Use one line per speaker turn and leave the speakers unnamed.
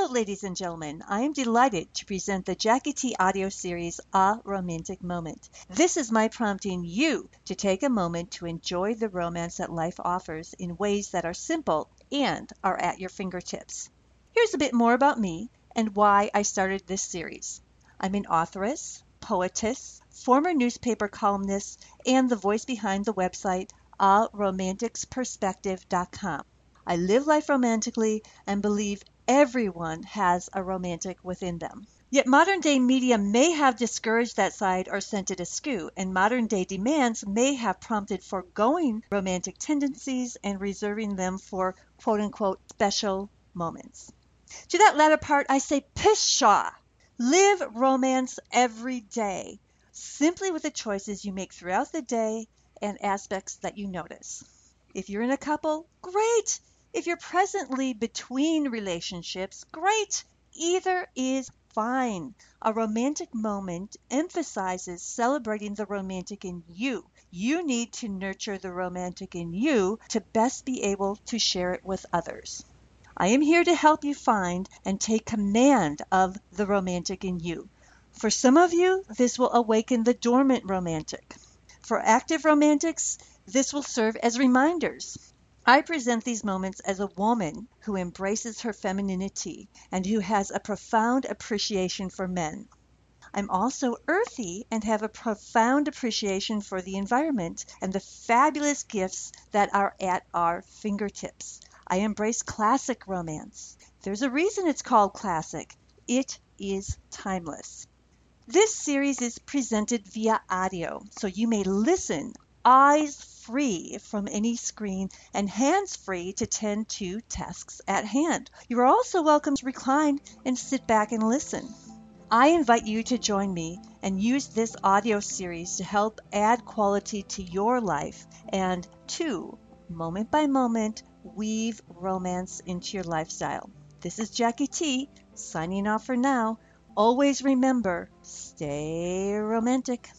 Hello, ladies and gentlemen. I am delighted to present the Jackie T audio series, A Romantic Moment. This is my prompting you to take a moment to enjoy the romance that life offers in ways that are simple and are at your fingertips. Here's a bit more about me and why I started this series. I'm an authoress, poetess, former newspaper columnist, and the voice behind the website aromanticsperspective.com. I live life romantically and believe everyone has a romantic within them. Yet modern day media may have discouraged that side or sent it askew, and modern day demands may have prompted foregoing romantic tendencies and reserving them for quote unquote special moments. To that latter part, I say pshaw! Live romance every day, simply with the choices you make throughout the day and aspects that you notice. If you're in a couple, great! If you're presently between relationships, great! Either is fine. A romantic moment emphasizes celebrating the romantic in you. You need to nurture the romantic in you to best be able to share it with others. I am here to help you find and take command of the romantic in you. For some of you, this will awaken the dormant romantic. For active romantics, this will serve as reminders. I present these moments as a woman who embraces her femininity and who has a profound appreciation for men. I'm also earthy and have a profound appreciation for the environment and the fabulous gifts that are at our fingertips. I embrace classic romance. There's a reason it's called classic. It is timeless. This series is presented via audio, so you may listen eyes free from any screen and hands free to tend to tasks at hand. You are also welcome to recline and sit back and listen. I invite you to join me and use this audio series to help add quality to your life and to, moment by moment, weave romance into your lifestyle. This is Jackie T, signing off for now. Always remember, stay romantic.